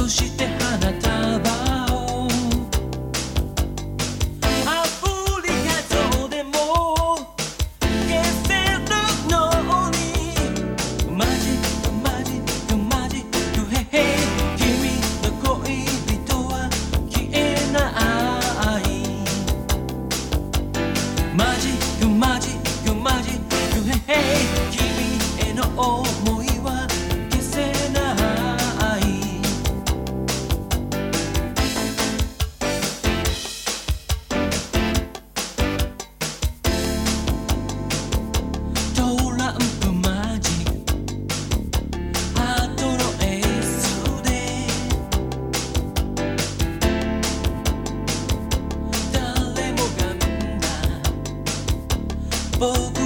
そして花束をでも消せるのにマジックマジックマジッ君の恋人は消えないマジ people